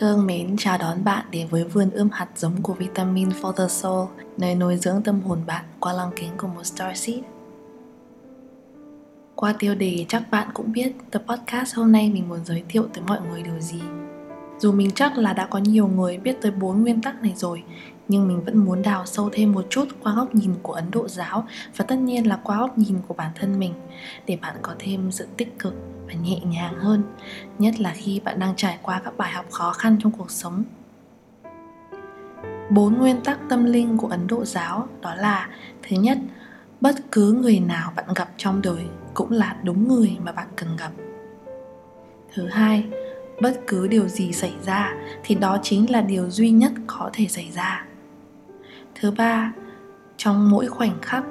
Thương mến chào đón bạn đến với vườn ươm hạt giống của vitamin for the soul, nơi nuôi dưỡng tâm hồn bạn qua lăng kính của một starseed. Qua tiêu đề chắc bạn cũng biết tập podcast hôm nay mình muốn giới thiệu tới mọi người điều gì. Dù mình chắc là đã có nhiều người biết tới bốn nguyên tắc này rồi, nhưng mình vẫn muốn đào sâu thêm một chút qua góc nhìn của Ấn Độ giáo và tất nhiên là qua góc nhìn của bản thân mình để bạn có thêm sự tích cực và nhẹ nhàng hơn, nhất là khi bạn đang trải qua các bài học khó khăn trong cuộc sống. Bốn nguyên tắc tâm linh của Ấn Độ giáo đó là thứ nhất, bất cứ người nào bạn gặp trong đời cũng là đúng người mà bạn cần gặp. Thứ hai, bất cứ điều gì xảy ra thì đó chính là điều duy nhất có thể xảy ra thứ ba, trong mỗi khoảnh khắc,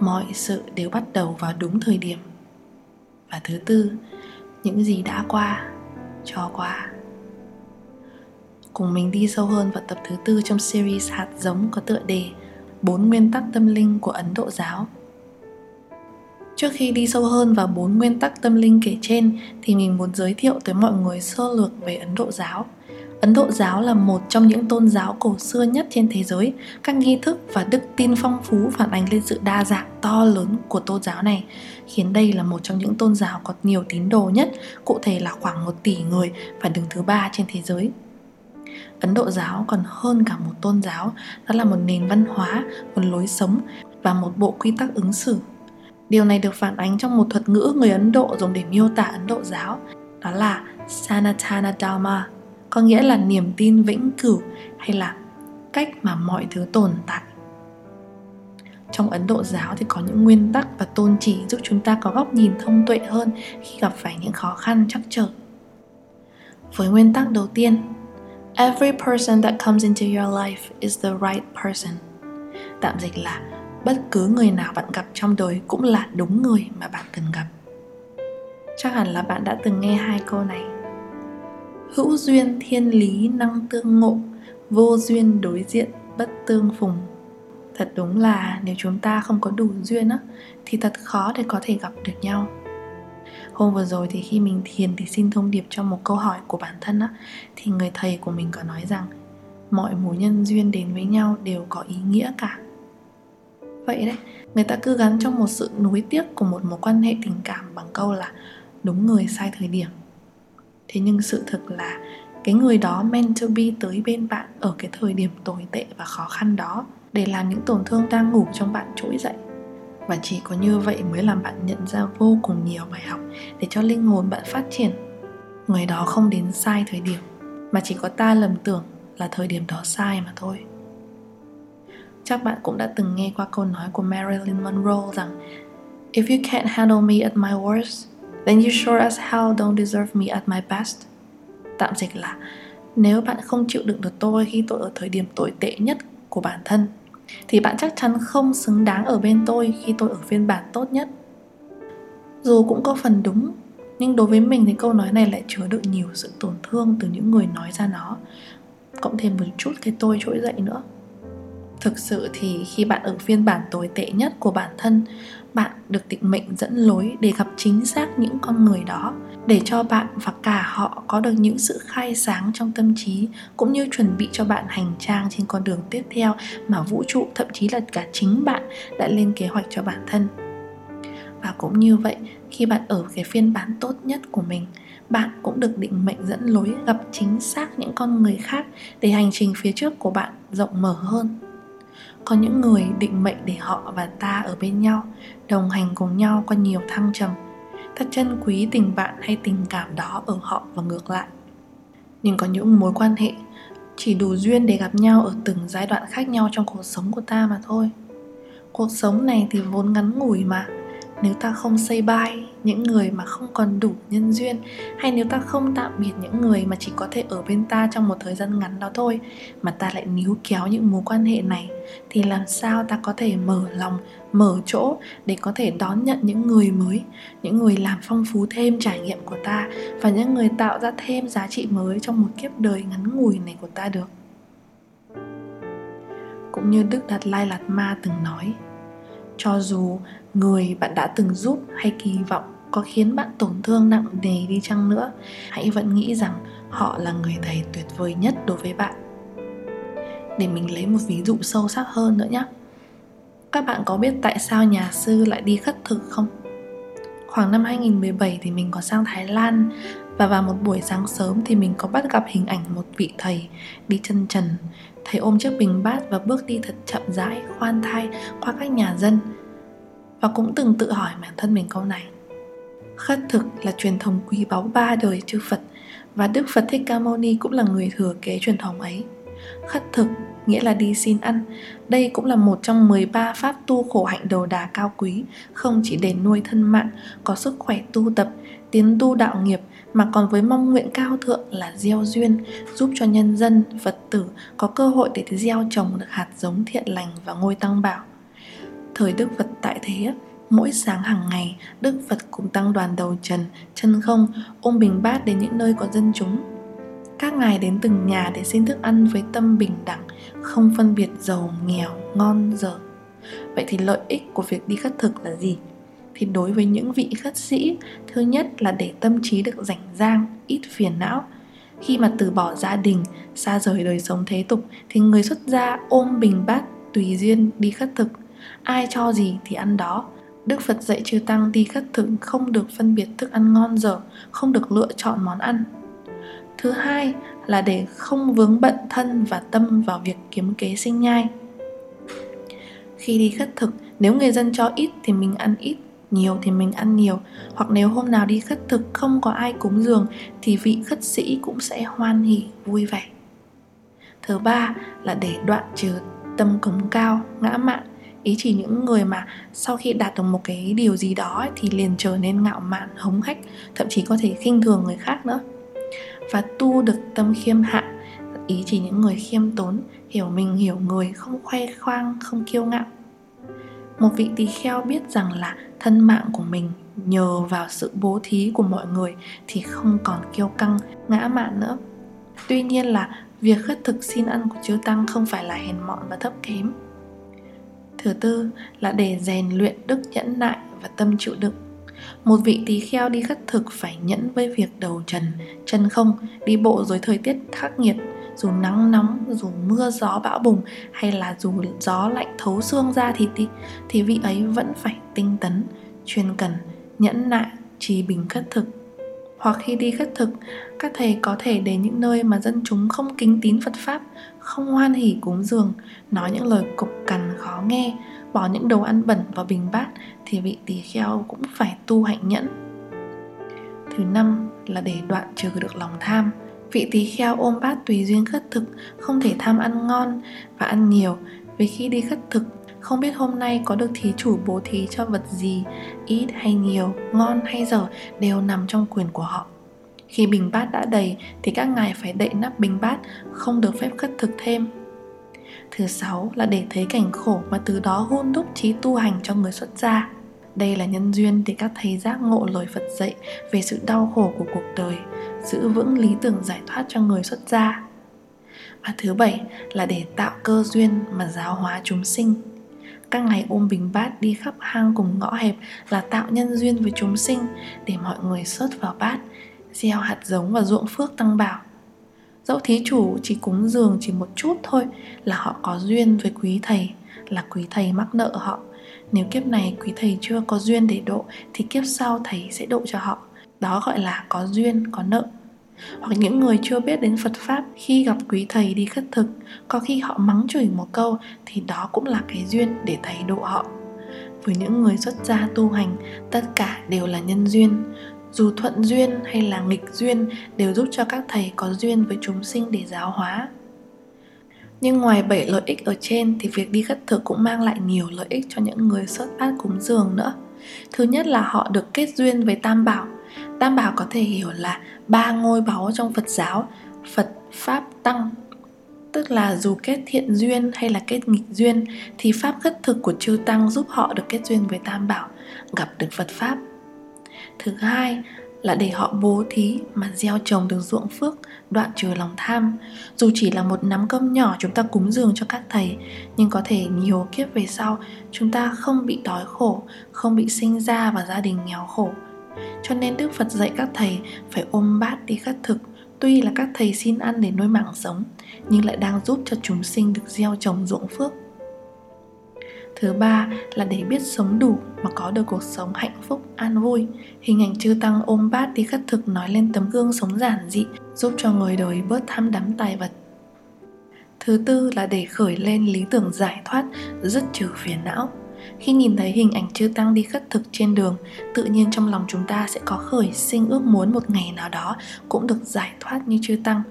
mọi sự đều bắt đầu vào đúng thời điểm. Và thứ tư, những gì đã qua, cho qua. Cùng mình đi sâu hơn vào tập thứ tư trong series hạt giống có tựa đề bốn nguyên tắc tâm linh của ấn độ giáo. Trước khi đi sâu hơn vào bốn nguyên tắc tâm linh kể trên thì mình muốn giới thiệu tới mọi người sơ lược về Ấn Độ giáo. Ấn Độ giáo là một trong những tôn giáo cổ xưa nhất trên thế giới. Các nghi thức và đức tin phong phú phản ánh lên sự đa dạng to lớn của tôn giáo này, khiến đây là một trong những tôn giáo có nhiều tín đồ nhất, cụ thể là khoảng 1 tỷ người và đứng thứ ba trên thế giới. Ấn Độ giáo còn hơn cả một tôn giáo, đó là một nền văn hóa, một lối sống và một bộ quy tắc ứng xử. Điều này được phản ánh trong một thuật ngữ người Ấn Độ dùng để miêu tả Ấn Độ giáo, đó là Sanatana Dharma, có nghĩa là niềm tin vĩnh cửu hay là cách mà mọi thứ tồn tại. Trong ấn độ giáo thì có những nguyên tắc và tôn chỉ giúp chúng ta có góc nhìn thông tuệ hơn khi gặp phải những khó khăn chắc trở. Với nguyên tắc đầu tiên, every person that comes into your life is the right person. Tạm dịch là bất cứ người nào bạn gặp trong đời cũng là đúng người mà bạn cần gặp. Chắc hẳn là bạn đã từng nghe hai câu này hữu duyên thiên lý năng tương ngộ, vô duyên đối diện bất tương phùng. Thật đúng là nếu chúng ta không có đủ duyên á, thì thật khó để có thể gặp được nhau. Hôm vừa rồi thì khi mình thiền thì xin thông điệp cho một câu hỏi của bản thân á, thì người thầy của mình có nói rằng, mọi mối nhân duyên đến với nhau đều có ý nghĩa cả. Vậy đấy, người ta cứ gắn trong một sự nuối tiếc của một mối quan hệ tình cảm bằng câu là, đúng người sai thời điểm thế nhưng sự thực là cái người đó meant to be tới bên bạn ở cái thời điểm tồi tệ và khó khăn đó để làm những tổn thương đang ngủ trong bạn trỗi dậy. Và chỉ có như vậy mới làm bạn nhận ra vô cùng nhiều bài học để cho linh hồn bạn phát triển. Người đó không đến sai thời điểm, mà chỉ có ta lầm tưởng là thời điểm đó sai mà thôi. Chắc bạn cũng đã từng nghe qua câu nói của Marilyn Monroe rằng, If you can't handle me at my worst then you sure as hell don't deserve me at my best. Tạm dịch là nếu bạn không chịu đựng được tôi khi tôi ở thời điểm tồi tệ nhất của bản thân thì bạn chắc chắn không xứng đáng ở bên tôi khi tôi ở phiên bản tốt nhất. Dù cũng có phần đúng, nhưng đối với mình thì câu nói này lại chứa đựng nhiều sự tổn thương từ những người nói ra nó, cộng thêm một chút cái tôi trỗi dậy nữa. Thực sự thì khi bạn ở phiên bản tồi tệ nhất của bản thân, bạn được định mệnh dẫn lối để gặp chính xác những con người đó, để cho bạn và cả họ có được những sự khai sáng trong tâm trí, cũng như chuẩn bị cho bạn hành trang trên con đường tiếp theo mà vũ trụ, thậm chí là cả chính bạn đã lên kế hoạch cho bản thân. Và cũng như vậy, khi bạn ở cái phiên bản tốt nhất của mình, bạn cũng được định mệnh dẫn lối gặp chính xác những con người khác để hành trình phía trước của bạn rộng mở hơn có những người định mệnh để họ và ta ở bên nhau, đồng hành cùng nhau qua nhiều thăng trầm. Thật trân quý tình bạn hay tình cảm đó ở họ và ngược lại. Nhưng có những mối quan hệ chỉ đủ duyên để gặp nhau ở từng giai đoạn khác nhau trong cuộc sống của ta mà thôi. Cuộc sống này thì vốn ngắn ngủi mà nếu ta không say bye những người mà không còn đủ nhân duyên, hay nếu ta không tạm biệt những người mà chỉ có thể ở bên ta trong một thời gian ngắn đó thôi mà ta lại níu kéo những mối quan hệ này, thì làm sao ta có thể mở lòng, mở chỗ để có thể đón nhận những người mới, những người làm phong phú thêm trải nghiệm của ta và những người tạo ra thêm giá trị mới trong một kiếp đời ngắn ngủi này của ta được? Cũng như đức đạt lai lạt ma từng nói cho dù người bạn đã từng giúp hay kỳ vọng có khiến bạn tổn thương nặng nề đi chăng nữa, hãy vẫn nghĩ rằng họ là người thầy tuyệt vời nhất đối với bạn để mình lấy một ví dụ sâu sắc hơn nữa nhé các bạn có biết tại sao nhà sư lại đi khất thực không? Khoảng năm 2017 thì mình có sang Thái Lan và vào một buổi sáng sớm thì mình có bắt gặp hình ảnh một vị thầy đi chân trần Thầy ôm chiếc bình bát và bước đi thật chậm rãi, khoan thai qua các nhà dân. Và cũng từng tự hỏi bản thân mình câu này. Khất thực là truyền thống quý báu ba đời chư Phật Và Đức Phật Thích Ca Mâu Ni cũng là người thừa kế truyền thống ấy. Khất thực nghĩa là đi xin ăn. Đây cũng là một trong 13 pháp tu khổ hạnh đầu đà cao quý, không chỉ để nuôi thân mạng, có sức khỏe tu tập, tiến tu đạo nghiệp mà còn với mong nguyện cao thượng là gieo duyên, giúp cho nhân dân, Phật tử có cơ hội để gieo trồng được hạt giống thiện lành và ngôi tăng bảo. Thời Đức Phật tại thế, mỗi sáng hàng ngày, Đức Phật cùng tăng đoàn đầu trần, chân không, ôm bình bát đến những nơi có dân chúng. Các ngài đến từng nhà để xin thức ăn với tâm bình đẳng không phân biệt giàu nghèo ngon dở. Vậy thì lợi ích của việc đi khất thực là gì? Thì đối với những vị khất sĩ thứ nhất là để tâm trí được rảnh rang ít phiền não. Khi mà từ bỏ gia đình xa rời đời sống thế tục thì người xuất gia ôm bình bát tùy duyên đi khất thực. Ai cho gì thì ăn đó. Đức Phật dạy chư tăng đi khất thực không được phân biệt thức ăn ngon dở, không được lựa chọn món ăn. Thứ hai là để không vướng bận thân và tâm vào việc kiếm kế sinh nhai. Khi đi khất thực nếu người dân cho ít thì mình ăn ít nhiều thì mình ăn nhiều. Hoặc nếu hôm nào đi khất thực, không có ai cúng dường, thì vị khất sĩ cũng sẽ hoan hỉ vui vẻ. Thứ ba là để đoạn trừ tâm cống cao, ngã mạn. Ý chỉ những người mà sau khi đạt được một cái điều gì đó thì liền trở nên ngạo mạn, hống hách, thậm chí có thể khinh thường người khác nữa. Và tu được tâm khiêm hạ, ý chỉ những người khiêm tốn, hiểu mình, hiểu người, không khoe khoang, không kiêu ngạo một vị tỳ kheo biết rằng là thân mạng của mình nhờ vào sự bố thí của mọi người thì không còn kiêu căng ngã mạn nữa. Tuy nhiên là việc khất thực xin ăn của chư tăng không phải là hèn mọn và thấp kém. Thứ tư là để rèn luyện đức nhẫn nại và tâm chịu đựng. Một vị tỳ kheo đi khất thực phải nhẫn với việc đầu trần, chân không, đi bộ dưới thời tiết khắc nghiệt, dù nắng nóng, dù mưa gió bão bùng hay là dù gió lạnh thấu xương ra thì thì vị ấy vẫn phải tinh tấn, chuyên cần, nhẫn nại, trì bình khất thực. Hoặc khi đi khất thực, các thầy có thể đến những nơi mà dân chúng không kính tín Phật Pháp, không hoan hỉ cúng dường, nói những lời cục cằn khó nghe, bỏ những đồ ăn bẩn vào bình bát thì vị tỳ kheo cũng phải tu hạnh nhẫn thứ năm là để đoạn trừ được lòng tham vị tỳ kheo ôm bát tùy duyên khất thực không thể tham ăn ngon và ăn nhiều. Vì khi đi khất thực không biết hôm nay có được thí chủ bố thí cho vật gì ít hay nhiều ngon hay dở đều nằm trong quyền của họ. Khi bình bát đã đầy thì các ngài phải đậy nắp bình bát không được phép khất thực thêm. Thứ sáu là để thấy cảnh khổ mà từ đó hôn đúc trí tu hành cho người xuất gia. Đây là nhân duyên để các thầy giác ngộ lời Phật dạy về sự đau khổ của cuộc đời, giữ vững lý tưởng giải thoát cho người xuất gia. Và thứ bảy là để tạo cơ duyên mà giáo hóa chúng sinh. Các ngày ôm bình bát đi khắp hang cùng ngõ hẹp là tạo nhân duyên với chúng sinh để mọi người xuất vào bát, gieo hạt giống và ruộng phước tăng bảo dẫu thí chủ chỉ cúng dường chỉ một chút thôi là họ có duyên với quý thầy là quý thầy mắc nợ họ nếu kiếp này quý thầy chưa có duyên để độ thì kiếp sau thầy sẽ độ cho họ đó gọi là có duyên, có nợ. Hoặc những người chưa biết đến Phật Pháp khi gặp quý thầy đi khất thực, có khi họ mắng chửi một câu thì đó cũng là cái duyên để thầy độ họ. Với những người xuất gia tu hành, tất cả đều là nhân duyên. Dù thuận duyên hay là nghịch duyên đều giúp cho các thầy có duyên với chúng sinh để giáo hóa. Nhưng ngoài bảy lợi ích ở trên thì việc đi khất thực cũng mang lại nhiều lợi ích cho những người xuất phát cúng dường nữa. Thứ nhất là họ được kết duyên với tam bảo tam bảo có thể hiểu là ba ngôi báu trong phật giáo, phật pháp tăng, tức là dù kết thiện duyên hay là kết nghịch duyên, thì pháp khất thực của chư tăng giúp họ được kết duyên với tam bảo, gặp được phật pháp. Thứ hai là để họ bố thí mà gieo trồng được ruộng phước, đoạn trừ lòng tham. Dù chỉ là một nắm cơm nhỏ chúng ta cúng dường cho các thầy, nhưng có thể nhiều kiếp về sau, chúng ta không bị đói khổ, không bị sinh ra vào gia đình nghèo khổ cho nên đức phật dạy các thầy phải ôm bát đi khất thực tuy là các thầy xin ăn để nuôi mạng sống nhưng lại đang giúp cho chúng sinh được gieo trồng ruộng phước Thứ ba là để biết sống đủ mà có được cuộc sống hạnh phúc, an vui. Hình ảnh chư tăng ôm bát đi khất thực nói lên tấm gương sống giản dị, giúp cho người đời bớt tham đắm tài vật. Thứ tư là để khởi lên lý tưởng giải thoát, dứt trừ phiền não. Khi nhìn thấy hình ảnh chư tăng đi khất thực trên đường, tự nhiên trong lòng chúng ta sẽ có khởi sinh ước muốn một ngày nào đó cũng được giải thoát như chư tăng.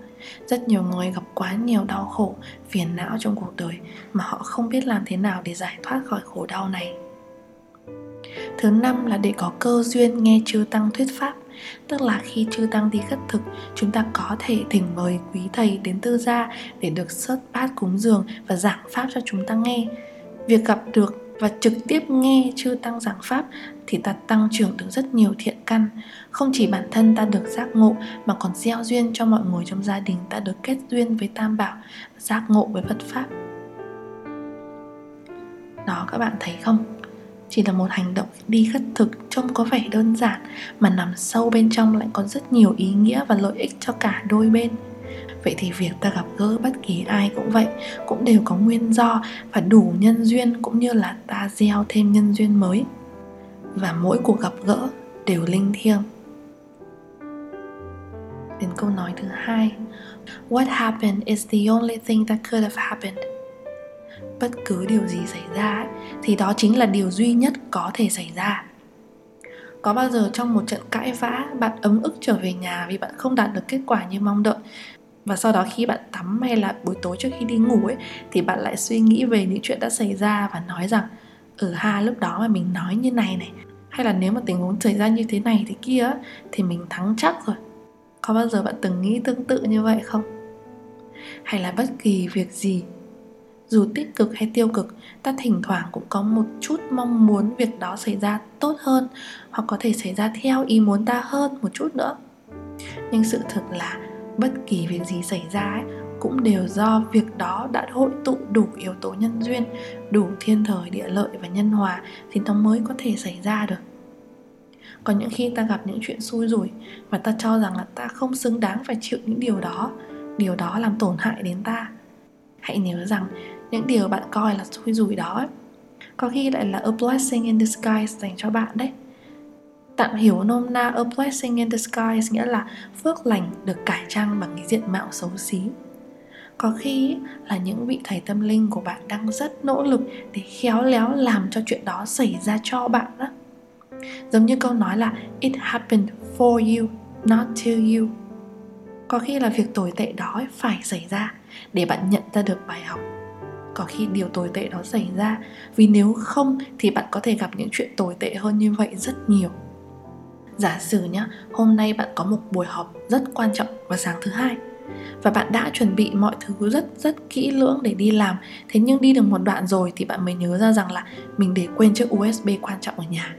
Rất nhiều người gặp quá nhiều đau khổ, phiền não trong cuộc đời mà họ không biết làm thế nào để giải thoát khỏi khổ đau này. Thứ năm là để có cơ duyên nghe chư tăng thuyết pháp Tức là khi chư tăng đi khất thực Chúng ta có thể thỉnh mời quý thầy đến tư gia Để được sớt bát cúng dường và giảng pháp cho chúng ta nghe Việc gặp được và trực tiếp nghe chư tăng giảng pháp thì ta tăng trưởng được rất nhiều thiện căn. Không chỉ bản thân ta được giác ngộ, mà còn gieo duyên cho mọi người trong gia đình ta được kết duyên với tam bảo, giác ngộ với phật pháp. Đó, các bạn thấy không? Chỉ là một hành động đi khất thực, trông có vẻ đơn giản, mà nằm sâu bên trong lại có rất nhiều ý nghĩa và lợi ích cho cả đôi bên vậy thì việc ta gặp gỡ bất kỳ ai cũng vậy, cũng đều có nguyên do và đủ nhân duyên cũng như là ta gieo thêm nhân duyên mới. Và mỗi cuộc gặp gỡ đều linh thiêng. Đến câu nói thứ hai. What happened is the only thing that could have happened. Bất cứ điều gì xảy ra thì đó chính là điều duy nhất có thể xảy ra. Có bao giờ trong một trận cãi vã bạn ấm ức trở về nhà vì bạn không đạt được kết quả như mong đợi và sau đó khi bạn tắm hay là buổi tối trước khi đi ngủ ấy, thì bạn lại suy nghĩ về những chuyện đã xảy ra và nói rằng ở ừ ha, lúc đó mà mình nói như này này, hay là nếu mà tình huống xảy ra như thế này thế kia thì mình thắng chắc rồi. Có bao giờ bạn từng nghĩ tương tự như vậy không? Hay là bất kỳ việc gì, dù tích cực hay tiêu cực, ta thỉnh thoảng cũng có một chút mong muốn việc đó xảy ra tốt hơn, hoặc có thể xảy ra theo ý muốn ta hơn một chút nữa. Nhưng sự thực là bất kỳ việc gì xảy ra ấy, cũng đều do việc đó đã hội tụ đủ yếu tố nhân duyên đủ thiên thời địa lợi và nhân hòa thì nó mới có thể xảy ra được. Còn những khi ta gặp những chuyện xui rủi và ta cho rằng là ta không xứng đáng phải chịu những điều đó điều đó làm tổn hại đến ta. Hãy nhớ rằng những điều bạn coi là xui rủi đó ấy, có khi lại là a blessing in disguise dành cho bạn đấy. Tạm hiểu nôm na a blessing in disguise nghĩa là phước lành được cải trang bằng cái diện mạo xấu xí. Có khi là những vị thầy tâm linh của bạn đang rất nỗ lực để khéo léo làm cho chuyện đó xảy ra cho bạn đó. Giống như câu nói là It happened for you, not to you. Có khi là việc tồi tệ đó phải xảy ra để bạn nhận ra được bài học có khi điều tồi tệ đó xảy ra vì nếu không thì bạn có thể gặp những chuyện tồi tệ hơn như vậy rất nhiều giả sử nhá, hôm nay bạn có một buổi họp rất quan trọng vào sáng thứ hai và bạn đã chuẩn bị mọi thứ rất rất kỹ lưỡng để đi làm, thế nhưng đi được một đoạn rồi thì bạn mới nhớ ra rằng là mình để quên chiếc usb quan trọng ở nhà.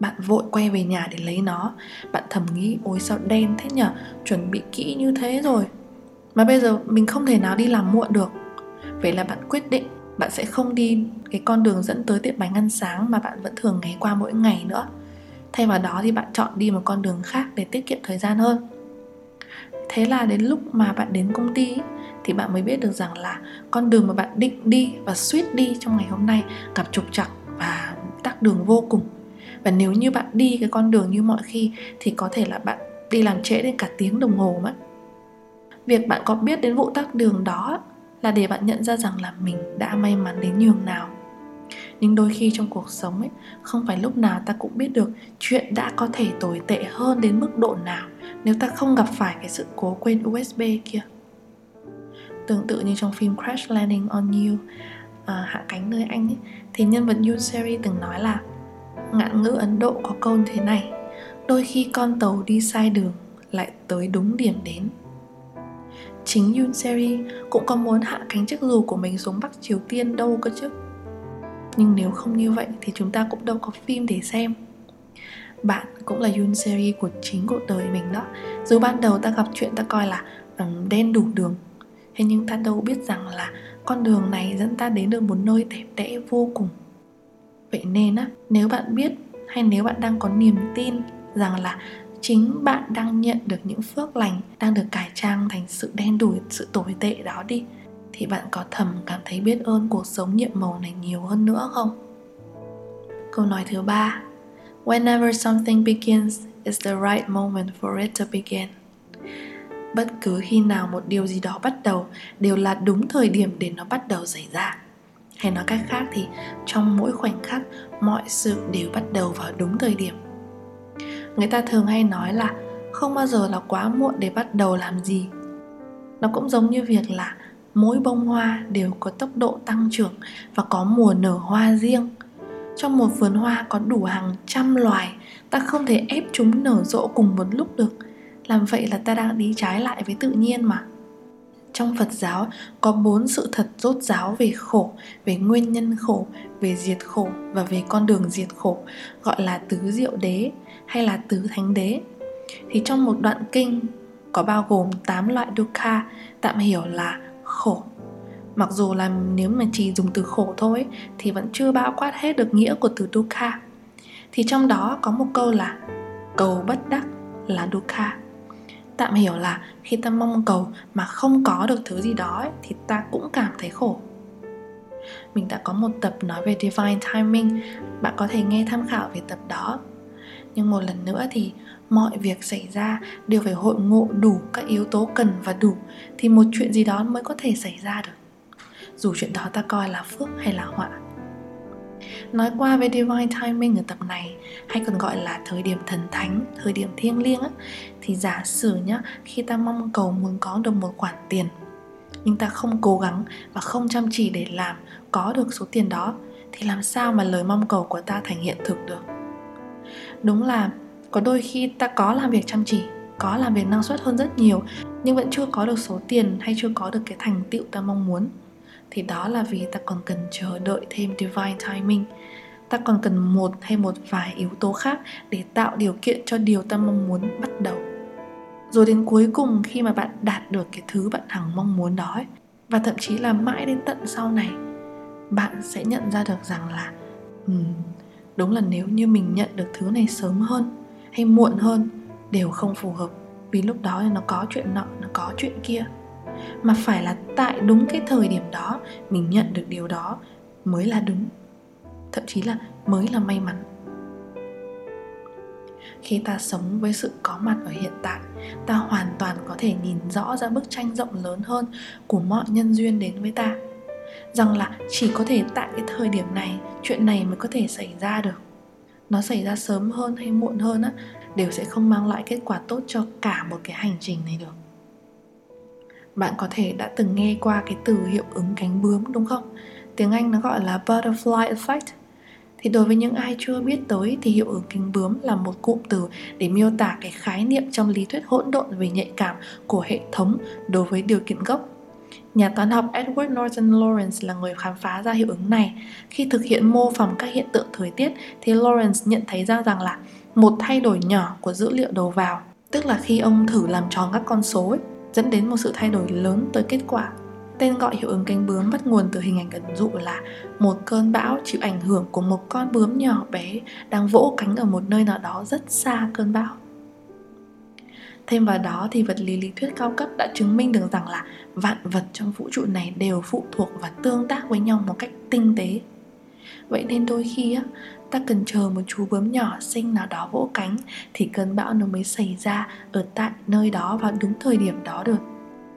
Bạn vội quay về nhà để lấy nó. Bạn thầm nghĩ, ôi, sao đen thế nhở? Chuẩn bị kỹ như thế rồi. Mà bây giờ mình không thể nào đi làm muộn được. Vậy là bạn quyết định bạn sẽ không đi cái con đường dẫn tới tiệm bánh ăn sáng mà bạn vẫn thường ghé qua mỗi ngày nữa thay vào đó thì bạn chọn đi một con đường khác để tiết kiệm thời gian hơn. Thế là đến lúc mà bạn đến công ty thì bạn mới biết được rằng là con đường mà bạn định đi và suýt đi trong ngày hôm nay gặp trục trặc và tắc đường vô cùng. Và nếu như bạn đi cái con đường như mọi khi thì có thể là bạn đi làm trễ đến cả tiếng đồng hồ mất việc bạn có biết đến vụ tắc đường đó là để bạn nhận ra rằng là mình đã may mắn đến nhường nào nhưng đôi khi trong cuộc sống ấy không phải lúc nào ta cũng biết được chuyện đã có thể tồi tệ hơn đến mức độ nào nếu ta không gặp phải cái sự cố quên usb kia. Tương tự như trong phim crash landing on you à, hạ cánh nơi anh ấy, thì nhân vật Yoon Seri từng nói là ngạn ngữ ấn độ có câu như thế này đôi khi con tàu đi sai đường lại tới đúng điểm đến. Chính Yoon Seri cũng có muốn hạ cánh chiếc dù của mình xuống Bắc Triều Tiên đâu cơ chứ? Nhưng nếu không như vậy thì chúng ta cũng đâu có phim để xem. Bạn cũng là Yoon Seri của chính cuộc đời mình đó. Dù ban đầu ta gặp chuyện ta coi là um, đen đủ đường thế nhưng ta đâu biết rằng là con đường này dẫn ta đến được một nơi đẹp đẽ vô cùng. Vậy nên á nếu bạn biết hay nếu bạn đang có niềm tin rằng là chính bạn đang nhận được những phước lành đang được cải trang thành sự đen đủi sự tồi tệ đó đi thì bạn có thầm cảm thấy biết ơn cuộc sống nhiệm màu này nhiều hơn nữa không? Câu nói thứ ba, whenever something begins is the right moment for it to begin. Bất cứ khi nào một điều gì đó bắt đầu đều là đúng thời điểm để nó bắt đầu xảy ra. Hay nói cách khác thì, trong mỗi khoảnh khắc, mọi sự đều bắt đầu vào đúng thời điểm. Người ta thường hay nói là, không bao giờ là quá muộn để bắt đầu làm gì. Nó cũng giống như việc là mỗi bông hoa đều có tốc độ tăng trưởng và có mùa nở hoa riêng. Trong một vườn hoa có đủ hàng trăm loài ta không thể ép chúng nở rộ cùng một lúc được. Làm vậy là ta đang đi trái lại với tự nhiên mà. Trong Phật giáo có bốn sự thật rốt ráo về khổ, về nguyên nhân khổ, về diệt khổ và về con đường diệt khổ, gọi là tứ diệu đế hay là tứ thánh đế. Thì trong một đoạn kinh có bao gồm 8 loại dukkha, tạm hiểu là khổ. Mặc dù là nếu mà chỉ dùng từ khổ thôi thì vẫn chưa bao quát hết được nghĩa của từ dukkha. Thì trong đó có một câu là cầu bất đắc là dukkha tạm hiểu là khi ta mong cầu mà không có được thứ gì đó ấy, thì ta cũng cảm thấy khổ mình đã có một tập nói về divine timing bạn có thể nghe tham khảo về tập đó nhưng một lần nữa thì mọi việc xảy ra đều phải hội ngộ đủ các yếu tố cần và đủ thì một chuyện gì đó mới có thể xảy ra được. Dù chuyện đó ta coi là phước hay là họa. Nói qua về Divine Timing ở tập này Hay còn gọi là thời điểm thần thánh, thời điểm thiêng liêng á, Thì giả sử nhá, khi ta mong cầu muốn có được một khoản tiền Nhưng ta không cố gắng và không chăm chỉ để làm có được số tiền đó Thì làm sao mà lời mong cầu của ta thành hiện thực được? Đúng là có đôi khi ta có làm việc chăm chỉ có làm việc năng suất hơn rất nhiều nhưng vẫn chưa có được số tiền hay chưa có được cái thành tựu ta mong muốn. Thì đó là vì ta còn cần chờ đợi thêm divine timing. Ta còn cần một hay một vài yếu tố khác để tạo điều kiện cho điều ta mong muốn bắt đầu. Rồi đến cuối cùng khi mà bạn đạt được cái thứ bạn hằng mong muốn đó ấy, và thậm chí là mãi đến tận sau này bạn sẽ nhận ra được rằng là um, đúng là nếu như mình nhận được thứ này sớm hơn hay muộn hơn đều không phù hợp, vì lúc đó nó có chuyện nọ, nó có chuyện kia. Mà phải là tại đúng cái thời điểm đó mình nhận được điều đó mới là đúng, thậm chí là mới là may mắn. Khi ta sống với sự có mặt ở hiện tại, ta hoàn toàn có thể nhìn rõ ra bức tranh rộng lớn hơn của mọi nhân duyên đến với ta. Rằng là chỉ có thể tại cái thời điểm này, chuyện này mới có thể xảy ra được nó xảy ra sớm hơn hay muộn hơn á, đều sẽ không mang lại kết quả tốt cho cả một cái hành trình này được bạn có thể đã từng nghe qua cái từ hiệu ứng cánh bướm, đúng không? Tiếng Anh nó gọi là butterfly effect. Thì đối với những ai chưa biết tới thì hiệu ứng cánh bướm là một cụm từ để miêu tả cái khái niệm trong lý thuyết hỗn độn về nhạy cảm của hệ thống đối với điều kiện gốc. Nhà toán học Edward Norton Lawrence là người khám phá ra hiệu ứng này. Khi thực hiện mô phỏng các hiện tượng thời tiết thì Lawrence nhận thấy ra rằng là một thay đổi nhỏ của dữ liệu đầu vào, tức là khi ông thử làm tròn các con số ấy, dẫn đến một sự thay đổi lớn tới kết quả. Tên gọi hiệu ứng cánh bướm bắt nguồn từ hình ảnh ẩn dụ là một cơn bão chịu ảnh hưởng của một con bướm nhỏ bé đang vỗ cánh ở một nơi nào đó rất xa cơn bão. Thêm vào đó thì vật lý lý thuyết cao cấp đã chứng minh được rằng là vạn vật trong vũ trụ này đều phụ thuộc và tương tác với nhau một cách tinh tế. Vậy nên đôi khi á, ta cần chờ một chú bướm nhỏ xinh nào đó vỗ cánh thì cơn bão nó mới xảy ra ở tại nơi đó vào đúng thời điểm đó được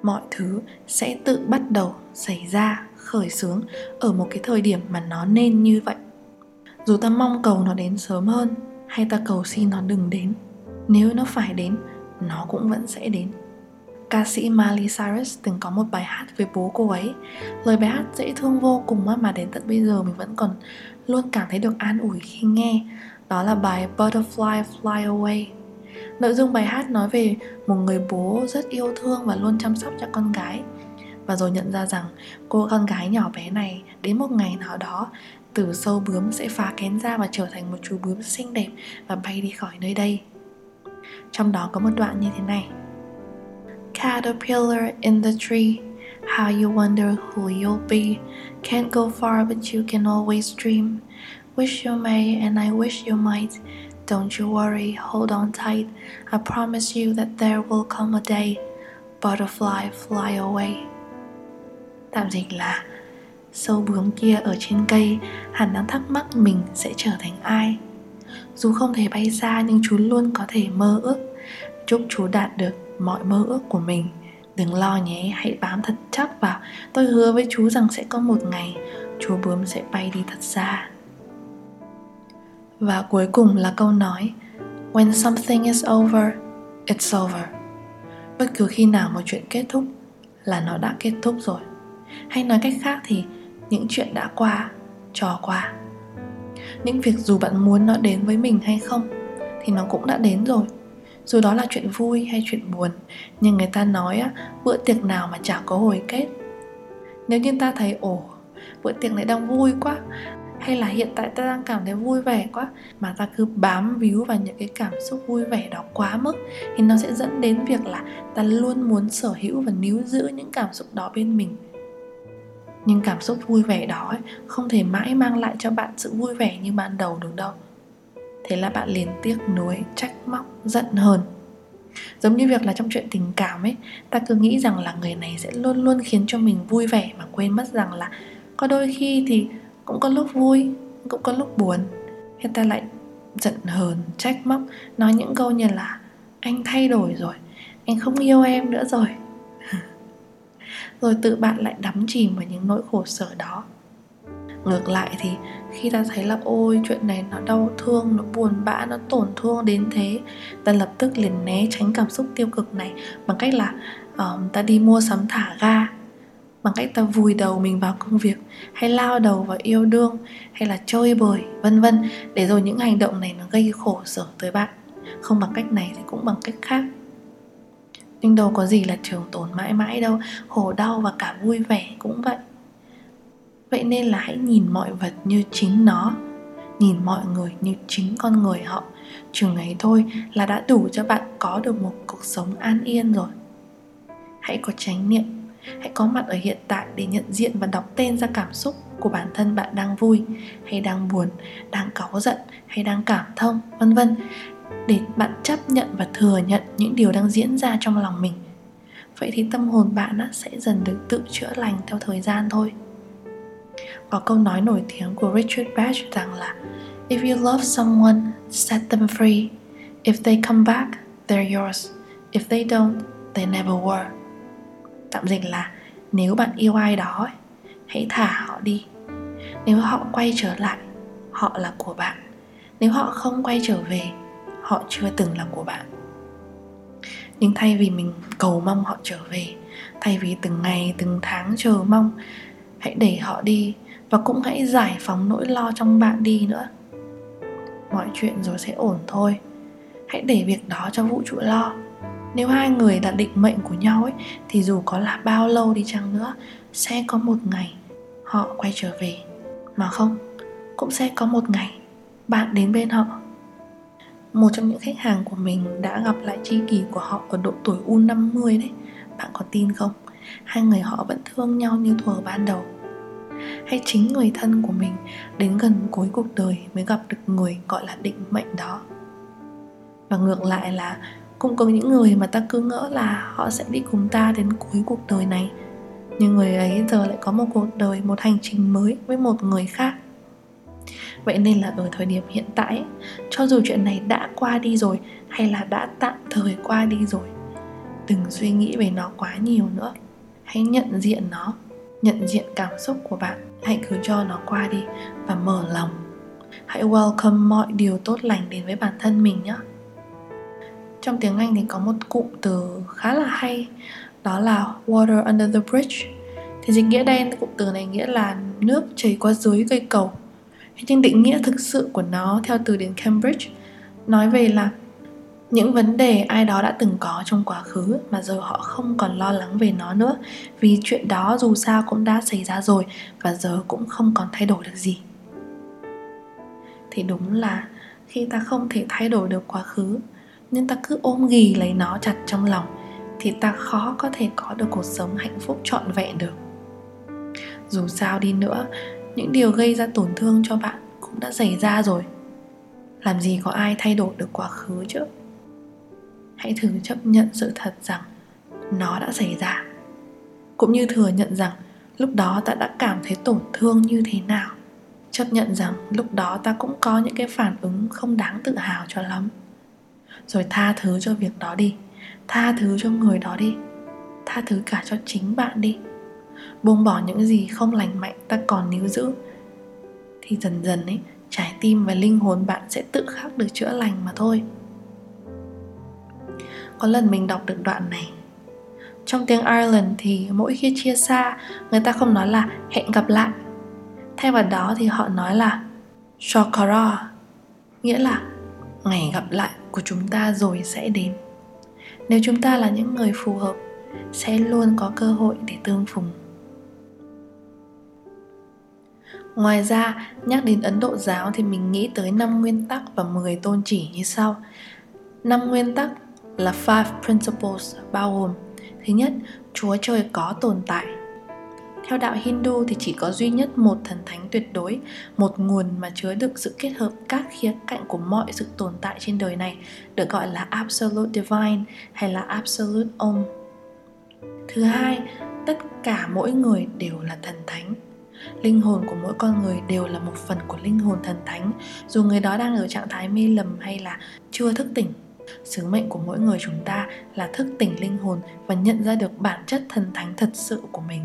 mọi thứ sẽ tự bắt đầu xảy ra khởi xướng ở một cái thời điểm mà nó nên như vậy dù ta mong cầu nó đến sớm hơn hay ta cầu xin nó đừng đến nếu nó phải đến nó cũng vẫn sẽ đến. Ca sĩ Miley Cyrus từng có một bài hát về bố cô ấy. Lời bài hát dễ thương vô cùng mà đến tận bây giờ mình vẫn còn luôn cảm thấy được an ủi khi nghe. Đó là bài Butterfly Fly Away. Nội dung bài hát nói về một người bố rất yêu thương và luôn chăm sóc cho con gái. Và rồi nhận ra rằng cô con gái nhỏ bé này, đến một ngày nào đó, từ sâu bướm sẽ phá kén ra và trở thành một chú bướm xinh đẹp và bay đi khỏi nơi đây trong đó có một đoạn như thế này Caterpillar in the tree How you wonder who you'll be. Can't go far, but you can always dream. Wish you may, and I wish you might. Don't you worry, hold on tight. I promise you that there will come a day. Butterfly fly away. Tạm dịch là Sâu bướm kia ở trên cây hẳn đang thắc mắc mình sẽ trở thành ai dù không thể bay xa nhưng chú luôn có thể mơ ước. Chúc chú đạt được mọi mơ ước của mình. Đừng lo nhé, hãy bám thật chắc vào. Tôi hứa với chú rằng sẽ có một ngày Chú bướm sẽ bay đi thật xa. Và cuối cùng là câu nói When something is over, it's over. Bất cứ khi nào một chuyện kết thúc là nó đã kết thúc rồi. Hay nói cách khác thì những chuyện đã qua, trò qua. Những việc dù bạn muốn nó đến với mình hay không Thì nó cũng đã đến rồi. Dù đó là chuyện vui hay chuyện buồn, nhưng người ta nói á, bữa tiệc nào mà chả có hồi kết. Nếu như ta thấy, ồ, bữa tiệc này đang vui quá, hay là hiện tại ta đang cảm thấy vui vẻ quá, mà ta cứ bám víu vào những cái cảm xúc vui vẻ đó quá mức, thì nó sẽ dẫn đến việc là ta luôn muốn sở hữu và níu giữ những cảm xúc đó bên mình nhưng cảm xúc vui vẻ đó ấy, không thể mãi mang lại cho bạn sự vui vẻ như ban đầu được đâu. Thế là bạn liền tiếc nuối trách móc giận hờn. Giống như việc là trong chuyện tình cảm ấy ta cứ nghĩ rằng là người này sẽ luôn luôn khiến cho mình vui vẻ mà quên mất rằng là có đôi khi thì cũng có lúc vui cũng có lúc buồn. Thế ta lại giận hờn trách móc nói những câu như là anh thay đổi rồi anh không yêu em nữa rồi rồi tự bạn lại đắm chìm vào những nỗi khổ sở đó. Ngược lại thì khi ta thấy là ôi chuyện này nó đau thương nó buồn bã nó tổn thương đến thế ta lập tức liền né tránh cảm xúc tiêu cực này bằng cách là uh, ta đi mua sắm thả ga. Bằng cách ta vùi đầu mình vào công việc hay lao đầu vào yêu đương hay là chơi bời vân vân để rồi những hành động này nó gây khổ sở tới bạn. Không bằng cách này thì cũng bằng cách khác nhưng đâu có gì là trường tồn mãi mãi đâu. Khổ đau và cả vui vẻ cũng vậy. Vậy nên là hãy nhìn mọi vật như chính nó. Nhìn mọi người như chính con người họ. Chừng ấy thôi là đã đủ cho bạn có được một cuộc sống an yên rồi. Hãy có chánh niệm. Hãy có mặt ở hiện tại để nhận diện và đọc tên ra cảm xúc của bản thân bạn đang vui, hay đang buồn, đang cáu giận, hay đang cảm thông, vân vân để bạn chấp nhận và thừa nhận những điều đang diễn ra trong lòng mình vậy thì tâm hồn bạn sẽ dần được tự chữa lành theo thời gian thôi có câu nói nổi tiếng của Richard Bach rằng là If you love someone, set them free. If they come back, they're yours. If they don't, they never were. Tạm dịch là nếu bạn yêu ai đó, hãy thả họ đi. Nếu họ quay trở lại, họ là của bạn. Nếu họ không quay trở về, họ chưa từng là của bạn. Nhưng thay vì mình cầu mong họ trở về, thay vì từng ngày từng tháng chờ mong, hãy để họ đi và cũng hãy giải phóng nỗi lo trong bạn đi nữa. Mọi chuyện rồi sẽ ổn thôi. Hãy để việc đó cho vũ trụ lo. Nếu hai người đã định mệnh của nhau ấy thì dù có là bao lâu đi chăng nữa sẽ có một ngày họ quay trở về. Mà không cũng sẽ có một ngày bạn đến bên họ một trong những khách hàng của mình đã gặp lại tri kỷ của họ ở độ tuổi U50 đấy. Bạn có tin không? Hai người họ vẫn thương nhau như thuở ban đầu. Hay chính người thân của mình đến gần cuối cuộc đời mới gặp được người gọi là định mệnh đó. Và ngược lại là cũng có những người mà ta cứ ngỡ là họ sẽ đi cùng ta đến cuối cuộc đời này. Nhưng người ấy giờ lại có một cuộc đời, một hành trình mới với một người khác vậy nên là ở thời điểm hiện tại cho dù chuyện này đã qua đi rồi hay là đã tạm thời qua đi rồi, đừng suy nghĩ về nó quá nhiều nữa. Hãy nhận diện nó, nhận diện cảm xúc của bạn. Hãy cứ cho nó qua đi và mở lòng. Hãy welcome mọi điều tốt lành đến với bản thân mình nhé. Trong tiếng anh thì có một cụm từ khá là hay, đó là water under the bridge. Thì dịch nghĩa đen, cụm từ này nghĩa là nước chảy qua dưới cây cầu nhưng định nghĩa thực sự của nó theo từ điển Cambridge, nói về là những vấn đề ai đó đã từng có trong quá khứ mà giờ họ không còn lo lắng về nó nữa, vì chuyện đó dù sao cũng đã xảy ra rồi và giờ cũng không còn thay đổi được gì. Thì đúng là khi ta không thể thay đổi được quá khứ, nhưng ta cứ ôm ghì lấy nó chặt trong lòng, thì ta khó có thể có được cuộc sống hạnh phúc trọn vẹn được. Dù sao đi nữa những điều gây ra tổn thương cho bạn cũng đã xảy ra rồi. Làm gì có ai thay đổi được quá khứ chứ? Hãy thử chấp nhận sự thật rằng nó đã xảy ra. Cũng như thừa nhận rằng lúc đó ta đã cảm thấy tổn thương như thế nào. Chấp nhận rằng lúc đó ta cũng có những cái phản ứng không đáng tự hào cho lắm. Rồi tha thứ cho việc đó đi. Tha thứ cho người đó đi. Tha thứ cả cho chính bạn đi buông bỏ những gì không lành mạnh ta còn níu giữ. Thì dần dần ấy, trái tim và linh hồn bạn sẽ tự khắc được chữa lành mà thôi. Có lần mình đọc được đoạn này. Trong tiếng Ireland thì mỗi khi chia xa, người ta không nói là hẹn gặp lại thay vào đó thì họ nói là shokara nghĩa là ngày gặp lại của chúng ta rồi sẽ đến nếu chúng ta là những người phù hợp, sẽ luôn có cơ hội để tương phùng. Ngoài ra, nhắc đến Ấn Độ giáo thì mình nghĩ tới 5 nguyên tắc và 10 tôn chỉ như sau. 5 nguyên tắc là Five Principles bao gồm Thứ nhất, Chúa Trời có tồn tại. Theo đạo Hindu thì chỉ có duy nhất một thần thánh tuyệt đối, một nguồn mà chứa đựng sự kết hợp các khía cạnh của mọi sự tồn tại trên đời này, được gọi là Absolute Divine hay là Absolute Om. Thứ hai, tất cả mỗi người đều là thần thánh linh hồn của mỗi con người đều là một phần của linh hồn thần thánh, dù người đó đang ở trạng thái mê lầm hay là chưa thức tỉnh. Sứ mệnh của mỗi người chúng ta là thức tỉnh linh hồn và nhận ra được bản chất thần thánh thật sự của mình.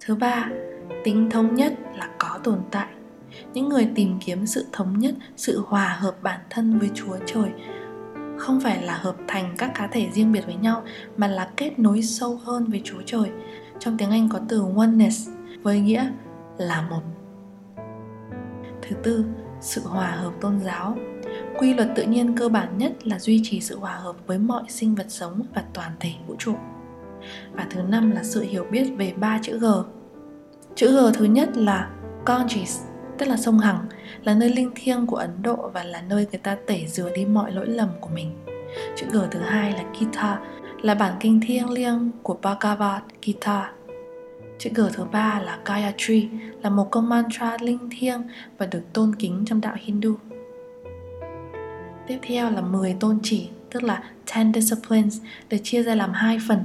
Thứ ba, tính thống nhất là có tồn tại. Những người tìm kiếm sự thống nhất, sự hòa hợp bản thân với chúa trời không phải là hợp thành các cá thể riêng biệt với nhau, mà là kết nối sâu hơn với chúa trời. Trong tiếng anh có từ oneness với nghĩa là một. Thứ tư, sự hòa hợp tôn giáo. Quy luật tự nhiên cơ bản nhất là duy trì sự hòa hợp với mọi sinh vật sống và toàn thể vũ trụ. Và thứ năm là sự hiểu biết về ba chữ g. Chữ g thứ nhất là Ganges, tức là sông Hằng, là nơi linh thiêng của Ấn Độ và là nơi người ta tẩy rửa đi mọi lỗi lầm của mình. Chữ g thứ hai là Gita là bản kinh thiêng liêng của Bhagavad Gita. Chữ G thứ ba là Gayatri, là một câu mantra linh thiêng và được tôn kính trong đạo Hindu. Tiếp theo là 10 tôn chỉ, tức là 10 disciplines, được chia ra làm hai phần.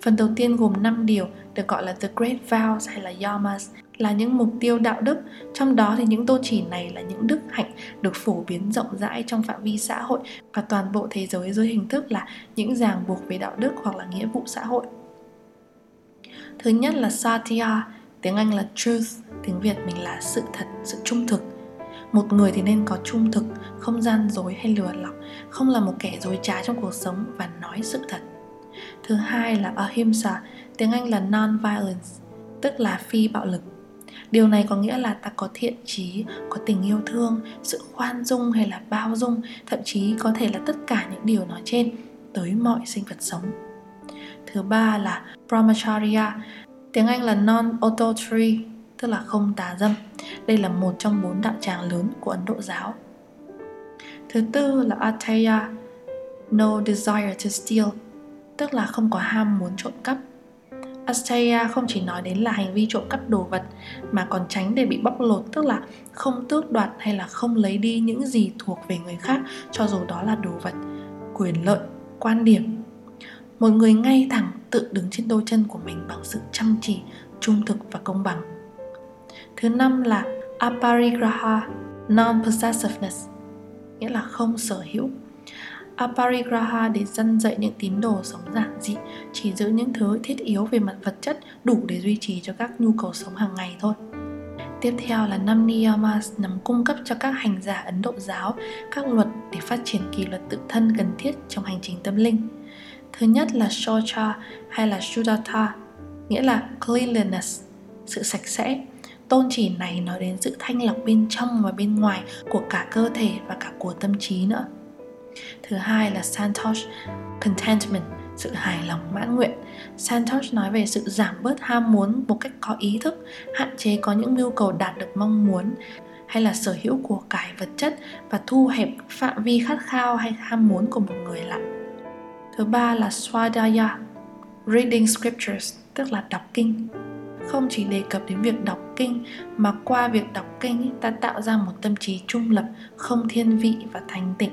Phần đầu tiên gồm 5 điều được gọi là The Great Vows hay là Yamas, là những mục tiêu đạo đức, trong đó thì những tôn chỉ này là những đức hạnh được phổ biến rộng rãi trong phạm vi xã hội và toàn bộ thế giới dưới hình thức là những ràng buộc về đạo đức hoặc là nghĩa vụ xã hội. Thứ nhất là Satya, tiếng Anh là truth, tiếng Việt mình là sự thật, sự trung thực. Một người thì nên có trung thực, không gian dối hay lừa lọc, không là một kẻ dối trá trong cuộc sống và nói sự thật. Thứ hai là Ahimsa, tiếng Anh là non-violence, tức là phi bạo lực. Điều này có nghĩa là ta có thiện trí, có tình yêu thương, sự khoan dung hay là bao dung, thậm chí có thể là tất cả những điều nói trên tới mọi sinh vật sống. Thứ ba là brahmacharya, tiếng Anh là non-adultery, tức là không tà dâm. Đây là một trong bốn đạo tràng lớn của Ấn Độ giáo. Thứ tư là ateya, no desire to steal, tức là không có ham muốn trộm cắp. Asteya không chỉ nói đến là hành vi trộm cắp đồ vật mà còn tránh để bị bóc lột tức là không tước đoạt hay là không lấy đi những gì thuộc về người khác cho dù đó là đồ vật, quyền lợi, quan điểm một người ngay thẳng tự đứng trên đôi chân của mình bằng sự chăm chỉ, trung thực và công bằng. Thứ năm là aparigraha, non-possessiveness, nghĩa là không sở hữu. Aparigraha để dân dạy những tín đồ sống giản dị, chỉ giữ những thứ thiết yếu về mặt vật chất đủ để duy trì cho các nhu cầu sống hàng ngày thôi. Tiếp theo là năm niyamas nằm cung cấp cho các hành giả Ấn Độ giáo các luật để phát triển kỷ luật tự thân cần thiết trong hành trình tâm linh. Thứ nhất là Shocha hay là Shuddhata, nghĩa là cleanliness, sự sạch sẽ. Tôn chỉ này nói đến sự thanh lọc bên trong và bên ngoài của cả cơ thể và cả của tâm trí nữa. Thứ hai là Santosh, contentment, sự hài lòng mãn nguyện. Santosh nói về sự giảm bớt ham muốn một cách có ý thức, hạn chế có những nhu cầu đạt được mong muốn hay là sở hữu của cải vật chất và thu hẹp phạm vi khát khao hay ham muốn của một người lại. Thứ ba là Swadaya, reading scriptures, tức là đọc kinh. không chỉ đề cập đến việc đọc kinh mà qua việc đọc kinh ta tạo ra một tâm trí trung lập không thiên vị và thành tịnh.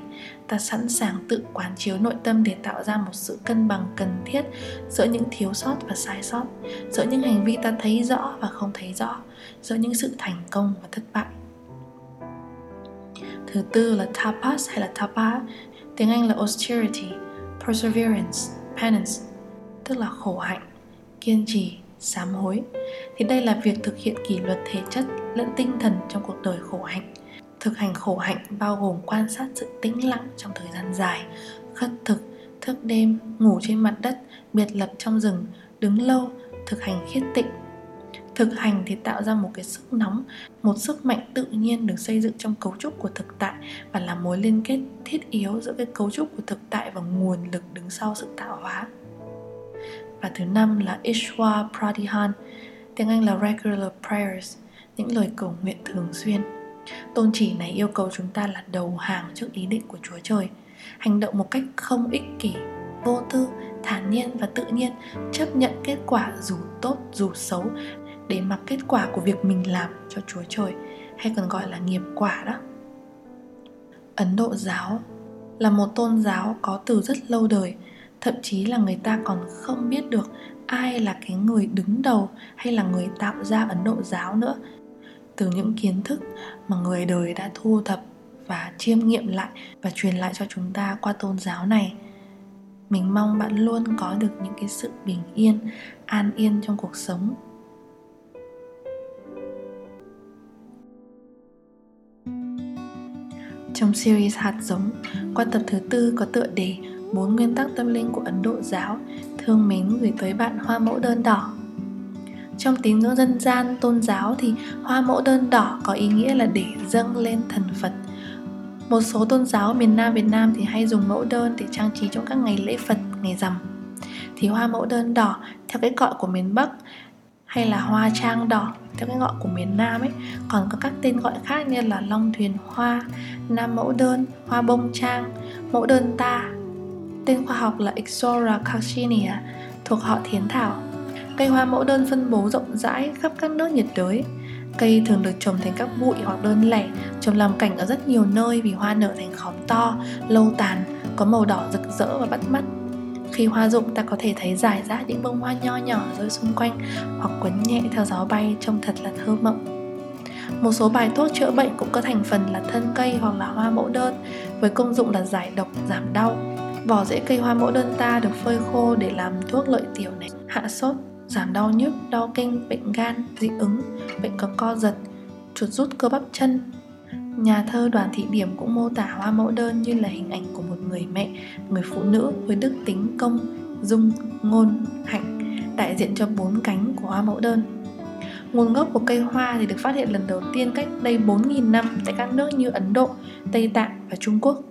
Ta sẵn sàng tự quán chiếu nội tâm để tạo ra một sự cân bằng cần thiết giữa những thiếu sót và sai sót giữa những hành vi ta thấy rõ và không thấy rõ giữa những sự thành công và thất bại. Thứ tư là tapas hay là tapa tiếng anh là austerity perseverance, penance, tức là khổ hạnh, kiên trì, sám hối. Thì đây là việc thực hiện kỷ luật thể chất lẫn tinh thần trong cuộc đời khổ hạnh. Thực hành khổ hạnh bao gồm quan sát sự tĩnh lặng trong thời gian dài, khất thực, thức đêm, ngủ trên mặt đất, biệt lập trong rừng, đứng lâu, thực hành khiết tịnh thực hành thì tạo ra một cái sức nóng, một sức mạnh tự nhiên được xây dựng trong cấu trúc của thực tại và là mối liên kết thiết yếu giữa cái cấu trúc của thực tại và nguồn lực đứng sau sự tạo hóa. Và thứ năm là Ishwa Pratihan tiếng Anh là Regular Prayers, những lời cầu nguyện thường xuyên. Tôn chỉ này yêu cầu chúng ta là đầu hàng trước ý định của Chúa Trời, hành động một cách không ích kỷ, vô tư, thản nhiên và tự nhiên, chấp nhận kết quả dù tốt, dù xấu để mặc kết quả của việc mình làm cho Chúa Trời hay còn gọi là nghiệp quả đó. Ấn Độ giáo là một tôn giáo có từ rất lâu đời, thậm chí là người ta còn không biết được ai là cái người đứng đầu hay là người tạo ra Ấn Độ giáo nữa. Từ những kiến thức mà người đời đã thu thập và chiêm nghiệm lại và truyền lại cho chúng ta qua tôn giáo này mình mong bạn luôn có được những cái sự bình yên an yên trong cuộc sống Trong series hạt giống, qua tập thứ tư có tựa đề bốn nguyên tắc tâm linh của Ấn Độ giáo thương mến gửi tới bạn hoa mẫu đơn đỏ. Trong tín ngưỡng dân gian tôn giáo thì hoa mẫu đơn đỏ có ý nghĩa là để dâng lên thần Phật. Một số tôn giáo miền Nam Việt Nam thì hay dùng mẫu đơn để trang trí trong các ngày lễ Phật, ngày rằm. Thì hoa mẫu đơn đỏ theo cái gọi của miền Bắc hay là hoa trang đỏ theo cái gọi của miền Nam ấy còn có các tên gọi khác như là long thuyền hoa, nam mẫu đơn, hoa bông trang, mẫu đơn ta. Tên khoa học là Ixora coccinea thuộc họ thiến thảo. Cây hoa mẫu đơn phân bố rộng rãi khắp các nước nhiệt đới. Cây thường được trồng thành các bụi hoặc đơn lẻ, trồng làm cảnh ở rất nhiều nơi vì hoa nở thành khóm to, lâu tàn, có màu đỏ rực rỡ và bắt mắt khi hoa rụng ta có thể thấy rải rác những bông hoa nho nhỏ rơi xung quanh hoặc quấn nhẹ theo gió bay trông thật là thơ mộng. Một số bài thuốc chữa bệnh cũng có thành phần là thân cây hoặc là hoa mẫu đơn với công dụng là giải độc, giảm đau. Vỏ rễ cây hoa mẫu đơn ta được phơi khô để làm thuốc lợi tiểu này, hạ sốt, giảm đau nhức, đau kinh, bệnh gan, dị ứng, bệnh có co giật, chuột rút cơ bắp chân, Nhà thơ Đoàn Thị Điểm cũng mô tả hoa mẫu đơn như là hình ảnh của một người mẹ, người phụ nữ với đức tính công, dung, ngôn, hạnh, đại diện cho bốn cánh của hoa mẫu đơn. Nguồn gốc của cây hoa thì được phát hiện lần đầu tiên cách đây 4.000 năm tại các nước như Ấn Độ, Tây Tạng và Trung Quốc.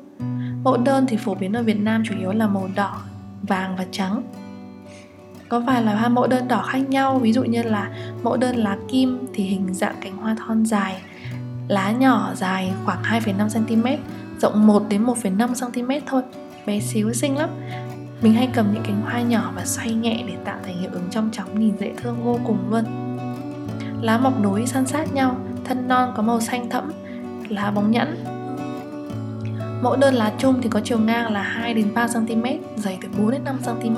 Mẫu đơn thì phổ biến ở Việt Nam chủ yếu là màu đỏ, vàng và trắng. Có vài loài hoa mẫu đơn đỏ khác nhau, ví dụ như là mẫu đơn lá kim thì hình dạng cánh hoa thon dài, lá nhỏ dài khoảng 2,5 cm, rộng 1 đến 1,5 cm thôi, bé xíu xinh lắm. Mình hay cầm những cánh hoa nhỏ và xoay nhẹ để tạo thành hiệu ứng trong chóng nhìn dễ thương vô cùng luôn. Lá mọc nối san sát nhau, thân non có màu xanh thẫm, lá bóng nhẵn. mỗi đơn lá chung thì có chiều ngang là 2 đến 3 cm, dày từ 4 đến 5 cm,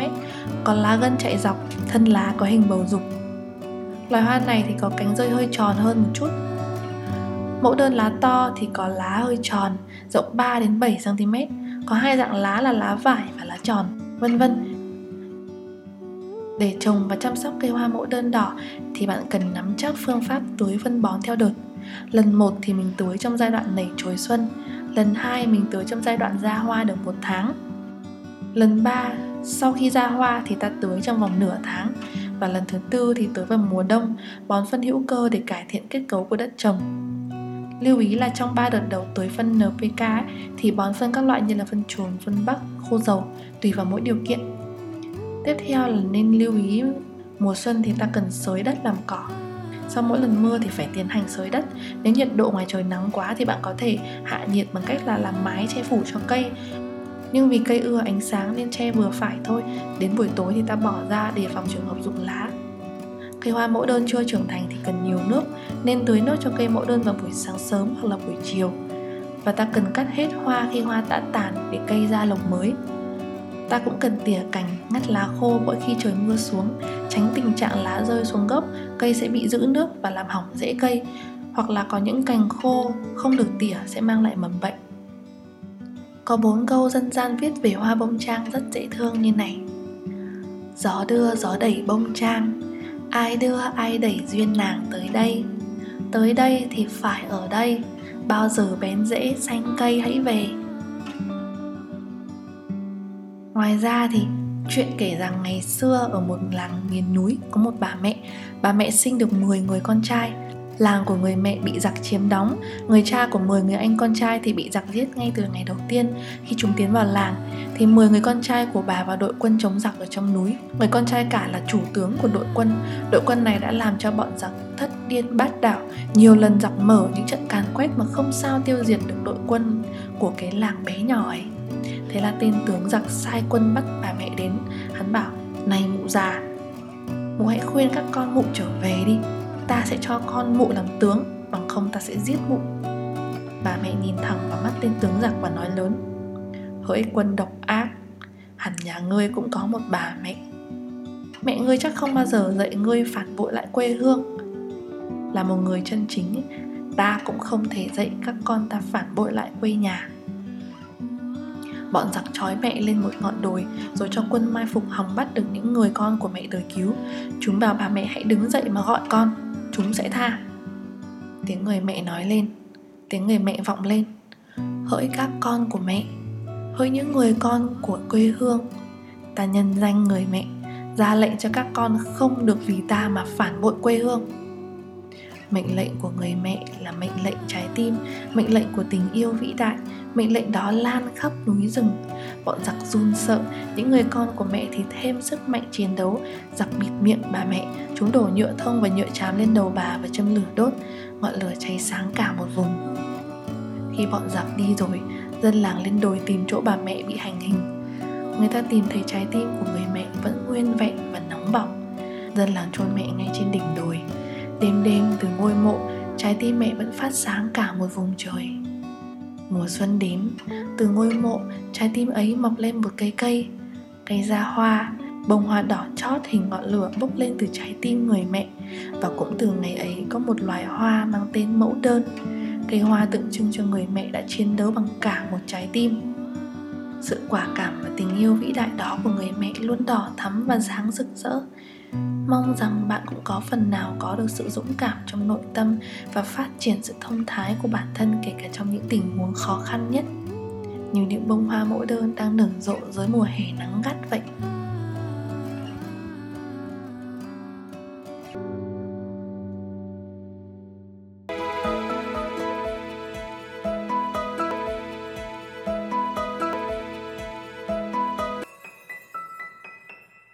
còn lá gân chạy dọc, thân lá có hình bầu dục. Loài hoa này thì có cánh rơi hơi tròn hơn một chút, Mẫu đơn lá to thì có lá hơi tròn, rộng 3 đến 7 cm, có hai dạng lá là lá vải và lá tròn, vân vân. Để trồng và chăm sóc cây hoa mẫu đơn đỏ thì bạn cần nắm chắc phương pháp tưới phân bón theo đợt. Lần 1 thì mình tưới trong giai đoạn nảy chồi xuân, lần 2 mình tưới trong giai đoạn ra hoa được một tháng. Lần 3 sau khi ra hoa thì ta tưới trong vòng nửa tháng và lần thứ tư thì tưới vào mùa đông bón phân hữu cơ để cải thiện kết cấu của đất trồng Lưu ý là trong 3 đợt đầu tưới phân NPK ấy, thì bón phân các loại như là phân chuồng, phân bắc, khô dầu tùy vào mỗi điều kiện. Tiếp theo là nên lưu ý mùa xuân thì ta cần xới đất làm cỏ. Sau mỗi lần mưa thì phải tiến hành xới đất. Nếu nhiệt độ ngoài trời nắng quá thì bạn có thể hạ nhiệt bằng cách là làm mái che phủ cho cây. Nhưng vì cây ưa ánh sáng nên che vừa phải thôi. Đến buổi tối thì ta bỏ ra để phòng trường hợp rụng lá Cây hoa mẫu đơn chưa trưởng thành thì cần nhiều nước nên tưới nước cho cây mẫu đơn vào buổi sáng sớm hoặc là buổi chiều. Và ta cần cắt hết hoa khi hoa đã tàn để cây ra lồng mới. Ta cũng cần tỉa cành, ngắt lá khô mỗi khi trời mưa xuống, tránh tình trạng lá rơi xuống gốc, cây sẽ bị giữ nước và làm hỏng rễ cây, hoặc là có những cành khô không được tỉa sẽ mang lại mầm bệnh. Có bốn câu dân gian viết về hoa bông trang rất dễ thương như này Gió đưa gió đẩy bông trang Ai đưa, ai đẩy duyên nàng tới đây? Tới đây thì phải ở đây. Bao giờ bén rễ xanh cây hãy về. Ngoài ra thì chuyện kể rằng ngày xưa ở một làng miền núi có một bà mẹ. Bà mẹ sinh được 10 người con trai. Làng của người mẹ bị giặc chiếm đóng, Người cha của 10 người anh con trai thì bị giặc giết ngay từ ngày đầu tiên. Khi chúng tiến vào làng, Thì 10 người con trai của bà và đội quân chống giặc ở trong núi. Người con trai cả là chủ tướng của đội quân. Đội quân này đã làm cho bọn giặc thất điên bát đảo Nhiều lần giặc mở những trận càn quét mà không sao tiêu diệt được đội quân của cái làng bé nhỏ ấy. Thế là tên tướng giặc sai quân bắt bà mẹ đến. Hắn bảo, Này mụ già, Mụ hãy khuyên các con mụ trở về đi ta sẽ cho con mụ làm tướng, bằng không ta sẽ giết mụ. Bà mẹ nhìn thẳng vào mắt tên tướng giặc và nói lớn, hỡi quân độc ác, hẳn nhà ngươi cũng có một bà mẹ. Mẹ ngươi chắc không bao giờ dạy ngươi phản bội lại quê hương. Là một người chân chính, ta cũng không thể dạy các con ta phản bội lại quê nhà. Bọn giặc trói mẹ lên một ngọn đồi, rồi cho quân mai phục hòng bắt được những người con của mẹ đời cứu. Chúng bảo bà mẹ hãy đứng dậy mà gọi con chúng sẽ tha. Tiếng người mẹ nói lên, tiếng người mẹ vọng lên. Hỡi các con của mẹ, hỡi những người con của quê hương. Ta nhân danh người mẹ, ra lệnh cho các con không được vì ta mà phản bội quê hương. Mệnh lệnh của người mẹ là mệnh lệnh trái tim, mệnh lệnh của tình yêu vĩ đại mệnh lệnh đó lan khắp núi rừng. Bọn giặc run sợ, những người con của mẹ thì thêm sức mạnh chiến đấu. Giặc bịt miệng bà mẹ, chúng đổ nhựa thông và nhựa chám lên đầu bà và châm lửa đốt, ngọn lửa cháy sáng cả một vùng. Khi bọn giặc đi rồi, dân làng lên đồi tìm chỗ bà mẹ bị hành hình. Người ta tìm thấy trái tim của người mẹ vẫn nguyên vẹn và nóng bỏng. Dân làng chôn mẹ ngay trên đỉnh đồi. Đêm đêm từ ngôi mộ, trái tim mẹ vẫn phát sáng cả một vùng trời mùa xuân đến. Từ ngôi mộ, trái tim ấy mọc lên một cây cây. Cây ra hoa, bông hoa đỏ chót hình ngọn lửa bốc lên từ trái tim người mẹ. Và cũng từ ngày ấy có một loài hoa mang tên mẫu đơn. Cây hoa tượng trưng cho người mẹ đã chiến đấu bằng cả một trái tim. Sự quả cảm và tình yêu vĩ đại đó của người mẹ luôn đỏ thắm và sáng rực rỡ mong rằng bạn cũng có phần nào có được sự dũng cảm trong nội tâm và phát triển sự thông thái của bản thân kể cả trong những tình huống khó khăn nhất. Như những bông hoa mẫu đơn đang nở rộ dưới mùa hè nắng gắt vậy.